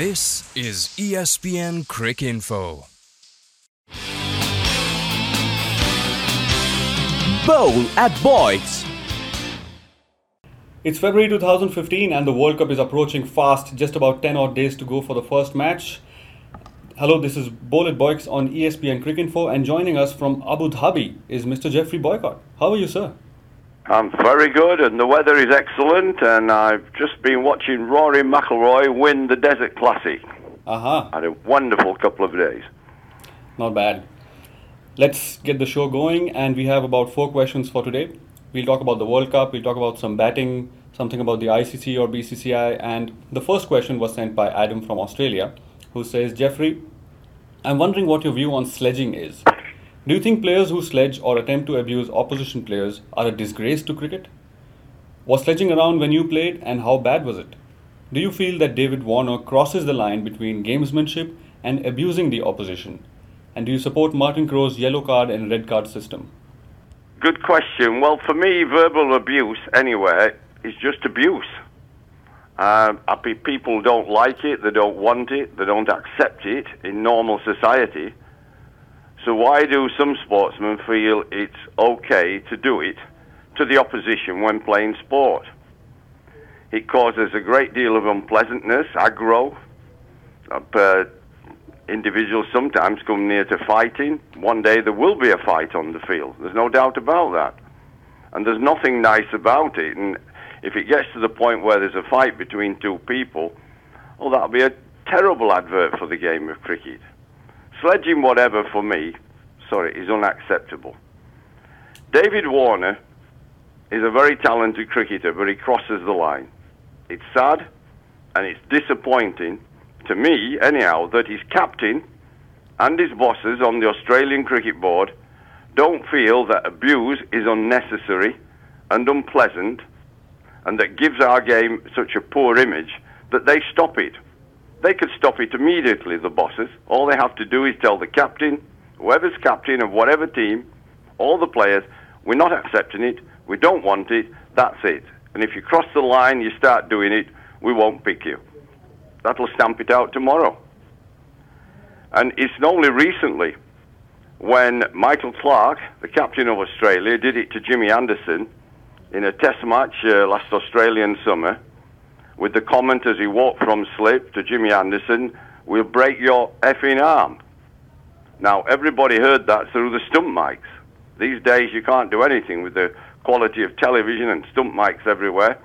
This is ESPN Cricinfo. Bowl at Boycs. It's February 2015 and the World Cup is approaching fast, just about 10 odd days to go for the first match. Hello, this is Bowl at Boycs on ESPN Cricinfo and joining us from Abu Dhabi is Mr. Geoffrey Boycott. How are you, sir? I'm very good, and the weather is excellent. And I've just been watching Rory McIlroy win the Desert Classic. Aha, Had a wonderful couple of days. not bad. Let's get the show going and we have about four questions for today. We'll talk about the World Cup, we'll talk about some batting, something about the ICC or BCCI, and the first question was sent by Adam from Australia who says, Geoffrey, I'm wondering what your view on sledging is. Do you think players who sledge or attempt to abuse opposition players are a disgrace to cricket? Was sledging around when you played and how bad was it? Do you feel that David Warner crosses the line between gamesmanship and abusing the opposition? And do you support Martin Crowe's yellow card and red card system? Good question. Well, for me, verbal abuse anywhere is just abuse. Uh, people don't like it, they don't want it, they don't accept it in normal society. So why do some sportsmen feel it's okay to do it to the opposition when playing sport? It causes a great deal of unpleasantness, aggro. Uh, individuals sometimes come near to fighting. One day there will be a fight on the field. There's no doubt about that. And there's nothing nice about it. And if it gets to the point where there's a fight between two people, well, that'll be a terrible advert for the game of cricket. Sledging whatever for me, sorry, is unacceptable. David Warner is a very talented cricketer, but he crosses the line. It's sad and it's disappointing to me, anyhow, that his captain and his bosses on the Australian Cricket Board don't feel that abuse is unnecessary and unpleasant and that gives our game such a poor image that they stop it. They could stop it immediately, the bosses. All they have to do is tell the captain, whoever's captain of whatever team, all the players, we're not accepting it, we don't want it, that's it. And if you cross the line, you start doing it, we won't pick you. That'll stamp it out tomorrow. And it's only recently when Michael Clarke, the captain of Australia, did it to Jimmy Anderson in a test match uh, last Australian summer with the comment as he walked from slip to Jimmy Anderson, we'll break your effing arm. Now, everybody heard that through the stump mics. These days, you can't do anything with the quality of television and stump mics everywhere.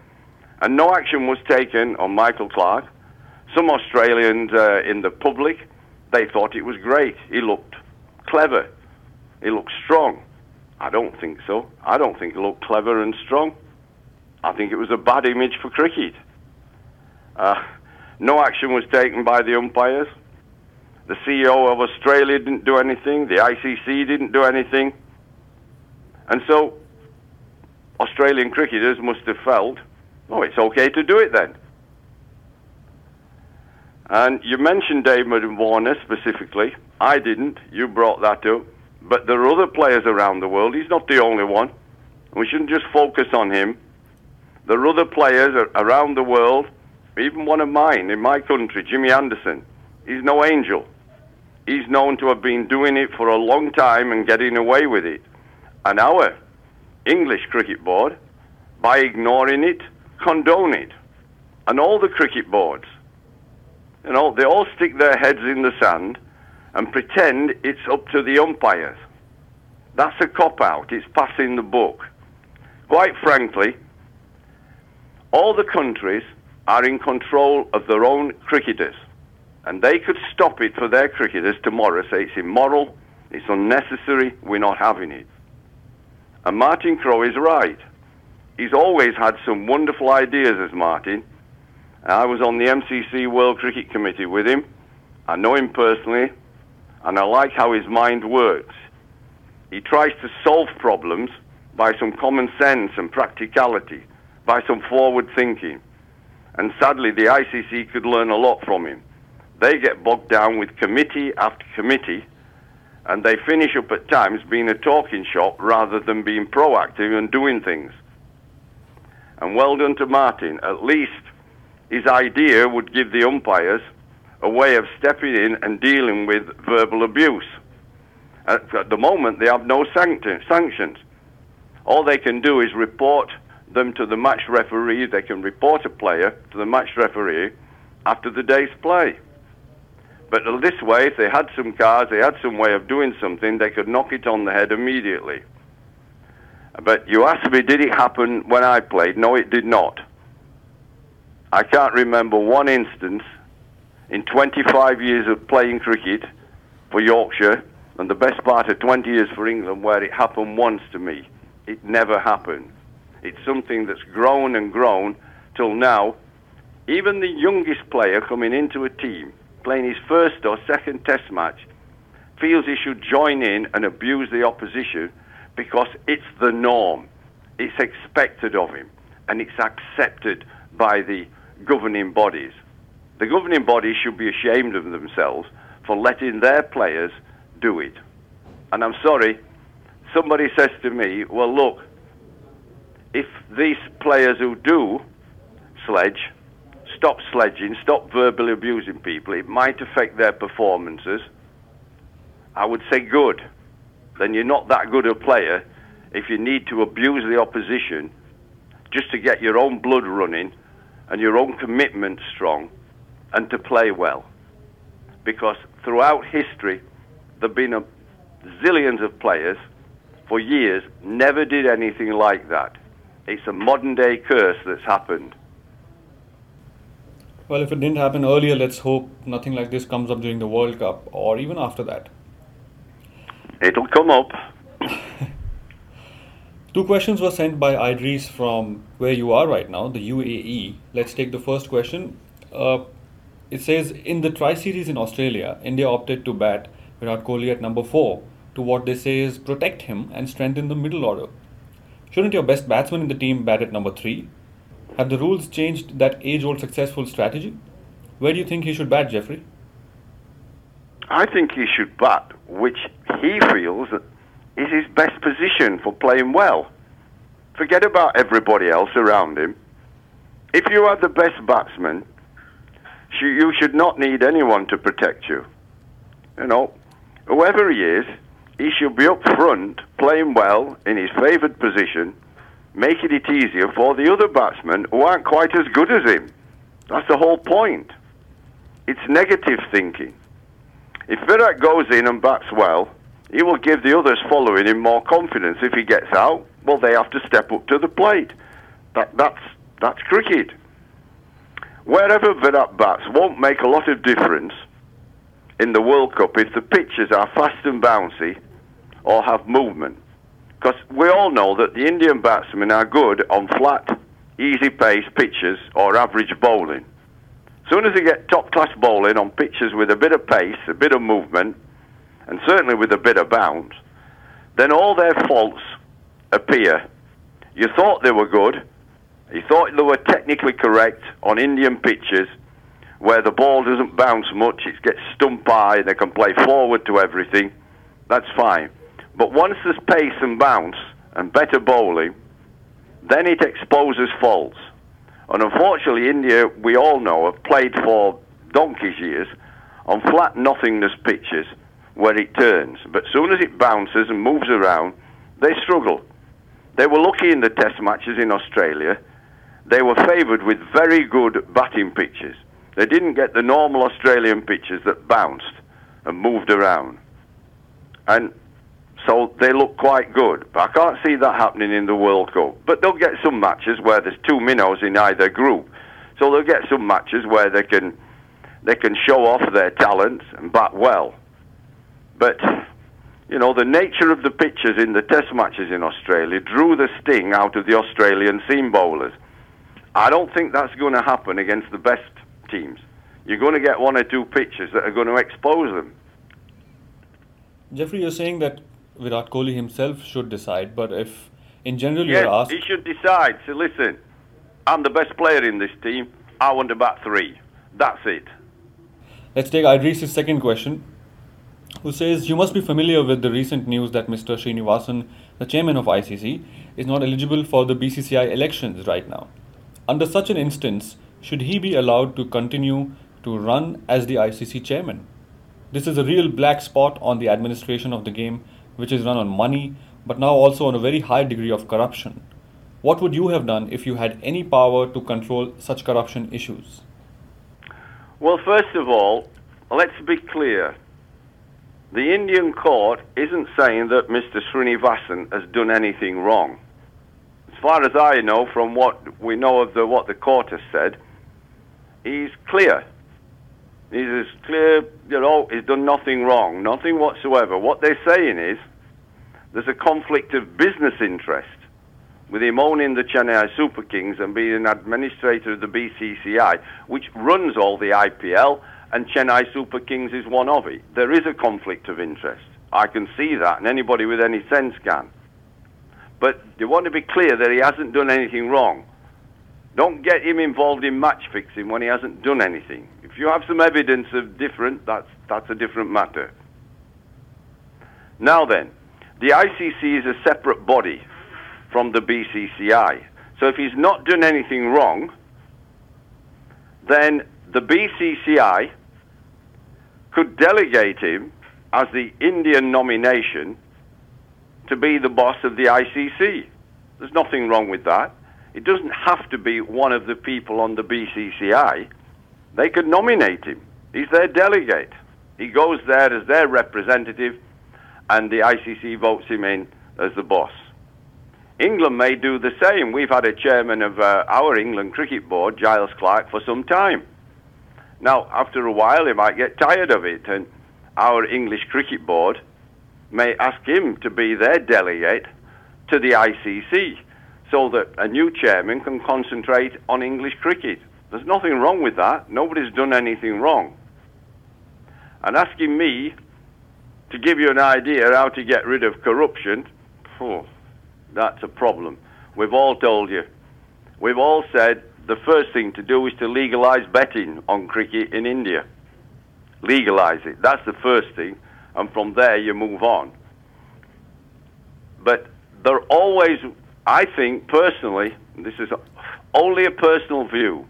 And no action was taken on Michael Clarke. Some Australians uh, in the public, they thought it was great. He looked clever. He looked strong. I don't think so. I don't think he looked clever and strong. I think it was a bad image for cricket. Uh, no action was taken by the umpires. The CEO of Australia didn't do anything. The ICC didn't do anything. And so, Australian cricketers must have felt, oh, it's okay to do it then. And you mentioned David Warner specifically. I didn't. You brought that up. But there are other players around the world. He's not the only one. We shouldn't just focus on him. There are other players around the world, even one of mine in my country, Jimmy Anderson. He's no angel. He's known to have been doing it for a long time and getting away with it. And our English Cricket Board, by ignoring it, condone it. And all the cricket boards, you know, they all stick their heads in the sand and pretend it's up to the umpires. That's a cop out. It's passing the book. Quite frankly, all the countries are in control of their own cricketers. And they could stop it for their cricketers tomorrow, say it's immoral, it's unnecessary, we're not having it. And Martin Crowe is right. He's always had some wonderful ideas as Martin. I was on the MCC World Cricket Committee with him. I know him personally, and I like how his mind works. He tries to solve problems by some common sense and practicality, by some forward thinking. And sadly, the ICC could learn a lot from him. They get bogged down with committee after committee, and they finish up at times being a talking shop rather than being proactive and doing things. And well done to Martin. At least his idea would give the umpires a way of stepping in and dealing with verbal abuse. At, the moment, they have no sanctions. All they can do is report them to the match referee. They can report a player to the match referee after the day's play. But this way, if they had some cards, they had some way of doing something, they could knock it on the head immediately. But you asked me, did it happen when I played? No, it did not. I can't remember one instance in 25 years of playing cricket for Yorkshire and the best part of 20 years for England where it happened once to me. It never happened. It's something that's grown and grown till now. Even the youngest player coming into a team, playing his first or second test match, feels he should join in and abuse the opposition because it's the norm. It's expected of him and it's accepted by the governing bodies. The governing bodies should be ashamed of themselves for letting their players do it. And I'm sorry, somebody says to me, well, look, if these players who do sledge stop sledging, stop verbally abusing people, it might affect their performances. I would say good. Then you're not that good a player if you need to abuse the opposition just to get your own blood running and your own commitment strong and to play well. Because throughout history, there have been a zillions of players for years never did anything like that. It's a modern day curse that's happened. Well, if it didn't happen earlier, let's hope nothing like this comes up during the World Cup or even after that. It'll come up. Two questions were sent by Idris from where you are right now, the UAE. Let's take the first question. Uh, it says in the Tri Series in Australia, India opted to bat Virat Kohli at number four to what they say is protect him and strengthen the middle order. Shouldn't your best batsman in the team bat at number three? Have the rules changed that age old successful strategy? Where do you think he should bat, Geoffrey? I think he should bat which he feels is his best position for playing well. Forget about everybody else around him. If you are the best batsman, you should not need anyone to protect you. You know, whoever he is, he should be up front, playing well in his favoured position, making it easier for the other batsmen who aren't quite as good as him. That's the whole point. It's negative thinking. If Virat goes in and bats well, he will give the others following him more confidence. If he gets out, well, they have to step up to the plate. That, that's, that's cricket. Wherever Virat bats won't make a lot of difference in the World Cup if the pitches are fast and bouncy or have movement. Because we all know that the Indian batsmen are good on flat, easy pace pitches or average bowling. As soon as they get top class bowling on pitches with a bit of pace, a bit of movement, and certainly with a bit of bounce, then all their faults appear. You thought they were good, you thought they were technically correct on Indian pitches where the ball doesn't bounce much, it gets stump high, they can play forward to everything. That's fine. But once there's pace and bounce and better bowling, then it exposes faults. And unfortunately, India, we all know, have played for donkey's years on flat nothingness pitches where it turns. But soon as it bounces and moves around, they struggle. They were lucky in the test matches in Australia. They were favoured with very good batting pitches. They didn't get the normal Australian pitches that bounced and moved around. And so they look quite good. But I can't see that happening in the World Cup. But they'll get some matches where there's two minnows in either group. So they'll get some matches where they can they can show off their talents and bat well. But you know, the nature of the pitches in the test matches in Australia drew the sting out of the Australian seam bowlers. I don't think that's going to happen against the best teams. You're going to get one or two pitches that are going to expose them. Geoffrey, you're saying that Virat Kohli himself should decide, but if in general yes, you're asked. he should decide. So listen, I'm the best player in this team. I want to bat three. That's it. Let's take Idris's second question, who says You must be familiar with the recent news that Mr. Srinivasan, the chairman of ICC, is not eligible for the BCCI elections right now. Under such an instance, should he be allowed to continue to run as the ICC chairman. This is a real black spot on the administration of the game, which is run on money, but now also on a very high degree of corruption. What would you have done if you had any power to control such corruption issues? Well, first of all, let's be clear. The Indian court isn't saying that Mr. Srinivasan has done anything wrong. As far as I know, from what we know of the, what the court has said, he's clear. He's as clear, you know, he's done nothing wrong, nothing whatsoever. What they're saying is there's a conflict of business interest with him owning the Chennai Super Kings and being an administrator of the BCCI, which runs all the IPL, and Chennai Super Kings is one of it. There is a conflict of interest. I can see that, and anybody with any sense can. But you want to be clear that he hasn't done anything wrong. Don't get him involved in match fixing when he hasn't done anything. If you have some evidence of different, that's, that's a different matter. Now then, the ICC is a separate body from the BCCI. So if he's not done anything wrong, then the BCCI could delegate him as the Indian nomination to be the boss of the ICC. There's nothing wrong with that. It doesn't have to be one of the people on the BCCI. They could nominate him. He's their delegate. He goes there as their representative, and the ICC votes him in as the boss. England may do the same. We've had a chairman of uh, our England Cricket Board, Giles Clarke, for some time. Now, after a while, he might get tired of it, and our English Cricket Board may ask him to be their delegate to the ICC so that a new chairman can concentrate on English cricket. There's nothing wrong with that. Nobody's done anything wrong. And asking me to give you an idea how to get rid of corruption, oh, that's a problem. We've all told you. We've all said the first thing to do is to legalize betting on cricket in India. Legalize it. That's the first thing. And from there, you move on. But they're always, I think personally, this is only a personal view,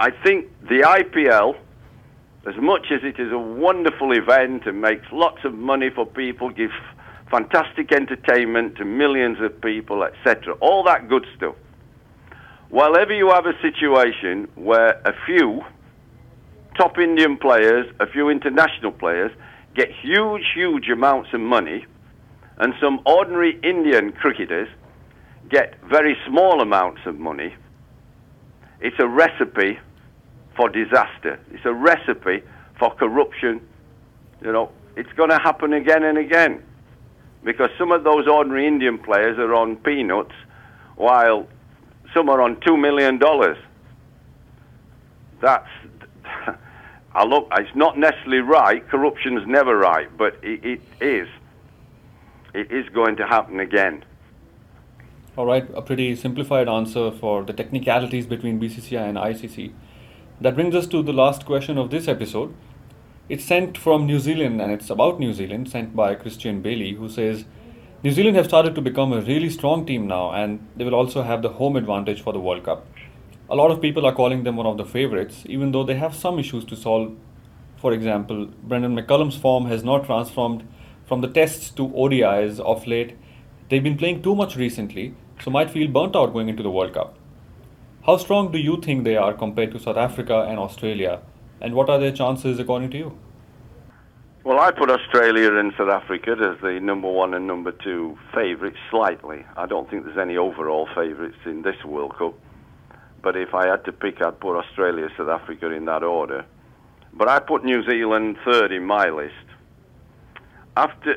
I think the IPL, as much as it is a wonderful event and makes lots of money for people, gives fantastic entertainment to millions of people, etc., all that good stuff. While ever you have a situation where a few top Indian players, a few international players, get huge, huge amounts of money, and some ordinary Indian cricketers get very small amounts of money, it's a recipe for disaster. It's a recipe for corruption. You know, it's going to happen again and again because some of those ordinary Indian players are on peanuts while some are on $2 million. That's, I look, it's not necessarily right. Corruption's never right, but it, it is. It is going to happen again. All right, a pretty simplified answer for the technicalities between BCCI and ICC. That brings us to the last question of this episode. It's sent from New Zealand and it's about New Zealand, sent by Christian Bailey, who says New Zealand have started to become a really strong team now and they will also have the home advantage for the World Cup. A lot of people are calling them one of the favorites, even though they have some issues to solve. For example, Brendon McCullum's form has not transformed from the tests to ODIs of late. They've been playing too much recently, so might feel burnt out going into the World Cup. How strong do you think they are compared to South Africa and Australia? And what are their chances according to you? Well, I put Australia and South Africa as the number one and number two favourites slightly. I don't think there's any overall favourites in this World Cup. But if I had to pick, I'd put Australia, South Africa in that order. But I put New Zealand third in my list. After,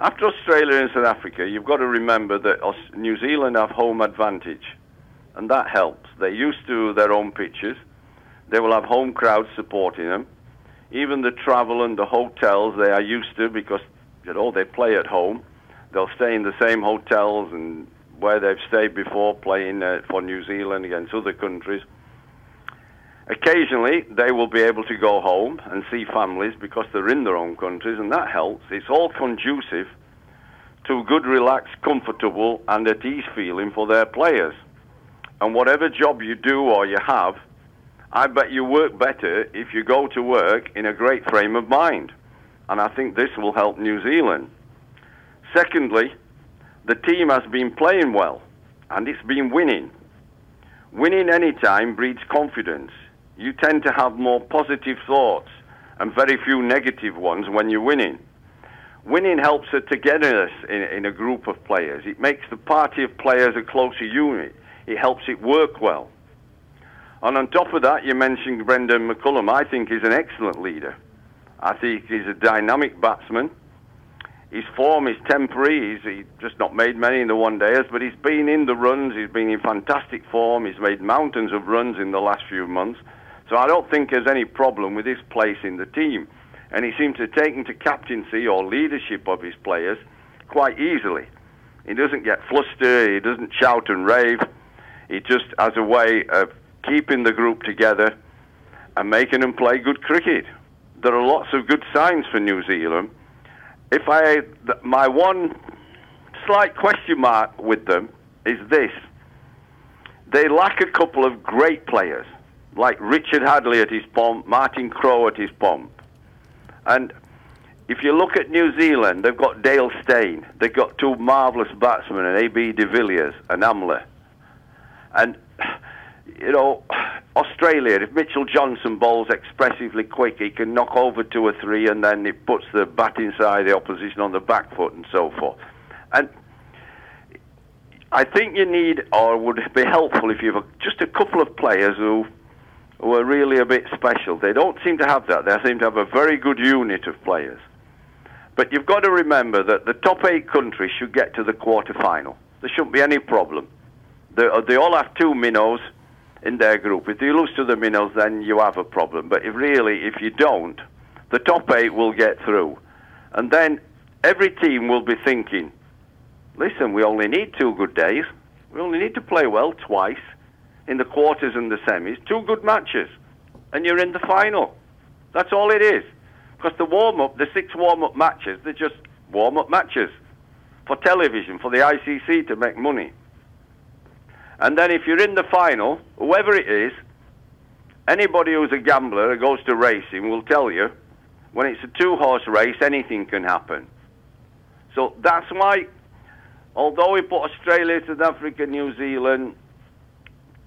after Australia and South Africa, you've got to remember that New Zealand have home advantage, and that helps. They're used to their own pitches. They will have home crowds supporting them. Even the travel and the hotels they are used to because you know they play at home. They'll stay in the same hotels and where they've stayed before playing uh, for New Zealand against other countries. Occasionally, they will be able to go home and see families because they're in their own countries, and that helps. It's all conducive to good, relaxed, comfortable, and at ease feeling for their players. And whatever job you do or you have, I bet you work better if you go to work in a great frame of mind. And I think this will help New Zealand. Secondly, the team has been playing well and it's been winning. Winning any time breeds confidence. You tend to have more positive thoughts and very few negative ones when you're winning. Winning helps a togetherness in, in a group of players. It makes the party of players a closer unit. It helps it work well. And on top of that, you mentioned Brendon McCullum. I think he's an excellent leader. I think he's a dynamic batsman. His form is temporary. He's, he's just not made many in the one days, but he's been in the runs. He's been in fantastic form. He's made mountains of runs in the last few months. So I don't think there's any problem with his place in the team. And he seems to have taken to captaincy or leadership of his players quite easily. He doesn't get flustered. He doesn't shout and rave. He just has a way of keeping the group together and making them play good cricket. There are lots of good signs for New Zealand if I my one slight question mark with them is this: they lack a couple of great players like Richard Hadlee at his pomp, Martin Crowe at his pomp, and if you look at New Zealand, they've got Dale Steyn, they've got two marvellous batsmen, and AB de Villiers and Amla, and you know, Australia, if Mitchell Johnson bowls expressively quick, he can knock over two or three and then it puts the batting side the opposition on the back foot and so forth. And I think you need, or would be helpful if you have a, just a couple of players who, who are really a bit special. They don't seem to have that. They seem to have a very good unit of players. But you've got to remember that the top eight countries should get to the quarter final. There shouldn't be any problem. They, uh, they all have two minnows in their group. If you lose to the minnows, then you have a problem. But if really, if you don't, the top eight will get through. And then every team will be thinking, listen, we only need two good days. We only need to play well twice in the quarters and the semis. Two good matches. And you're in the final. That's all it is. Because the warm up, the six warm up matches, they're just warm up matches for television, for the ICC to make money. And then if you're in the final, whoever it is, anybody who's a gambler who goes to racing will tell you when it's a two horse race, anything can happen. So that's why, although we put Australia, South Africa, New Zealand,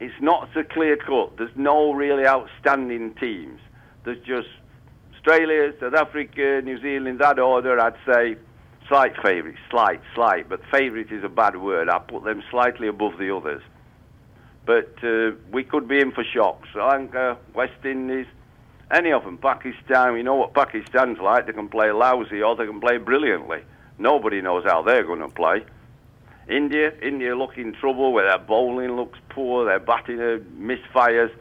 it's not so clear cut. There's no really outstanding teams. There's just Australia, South Africa, New Zealand, that order, I'd say slight favourites, slight, slight, but favourite is a bad word. I put them slightly above the others but uh, we could be in for shocks. Sri Lanka, West Indies, any of them. Pakistan, you know what Pakistan's like. They can play lousy or they can play brilliantly. Nobody knows how they're going to play. India, India look in trouble where their bowling looks poor, their batting uh, misfires.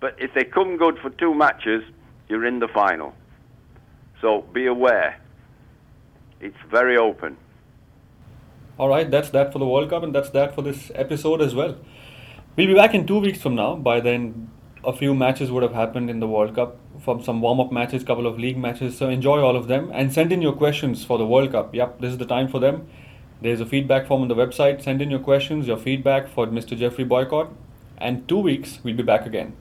But if they come good for two matches, you're in the final. So be aware. It's very open. All right, that's that for the World Cup, and that's that for this episode as well. We'll be back in two weeks from now. By then, a few matches would have happened in the World Cup from some warm up matches, couple of league matches. So enjoy all of them and send in your questions for the World Cup. Yep, this is the time for them. There's a feedback form on the website. Send in your questions, your feedback for Mr. Geoffrey Boycott. And two weeks, we'll be back again.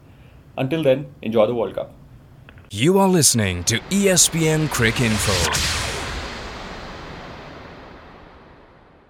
Until then, enjoy the World Cup. You are listening to ESPN Cricinfo.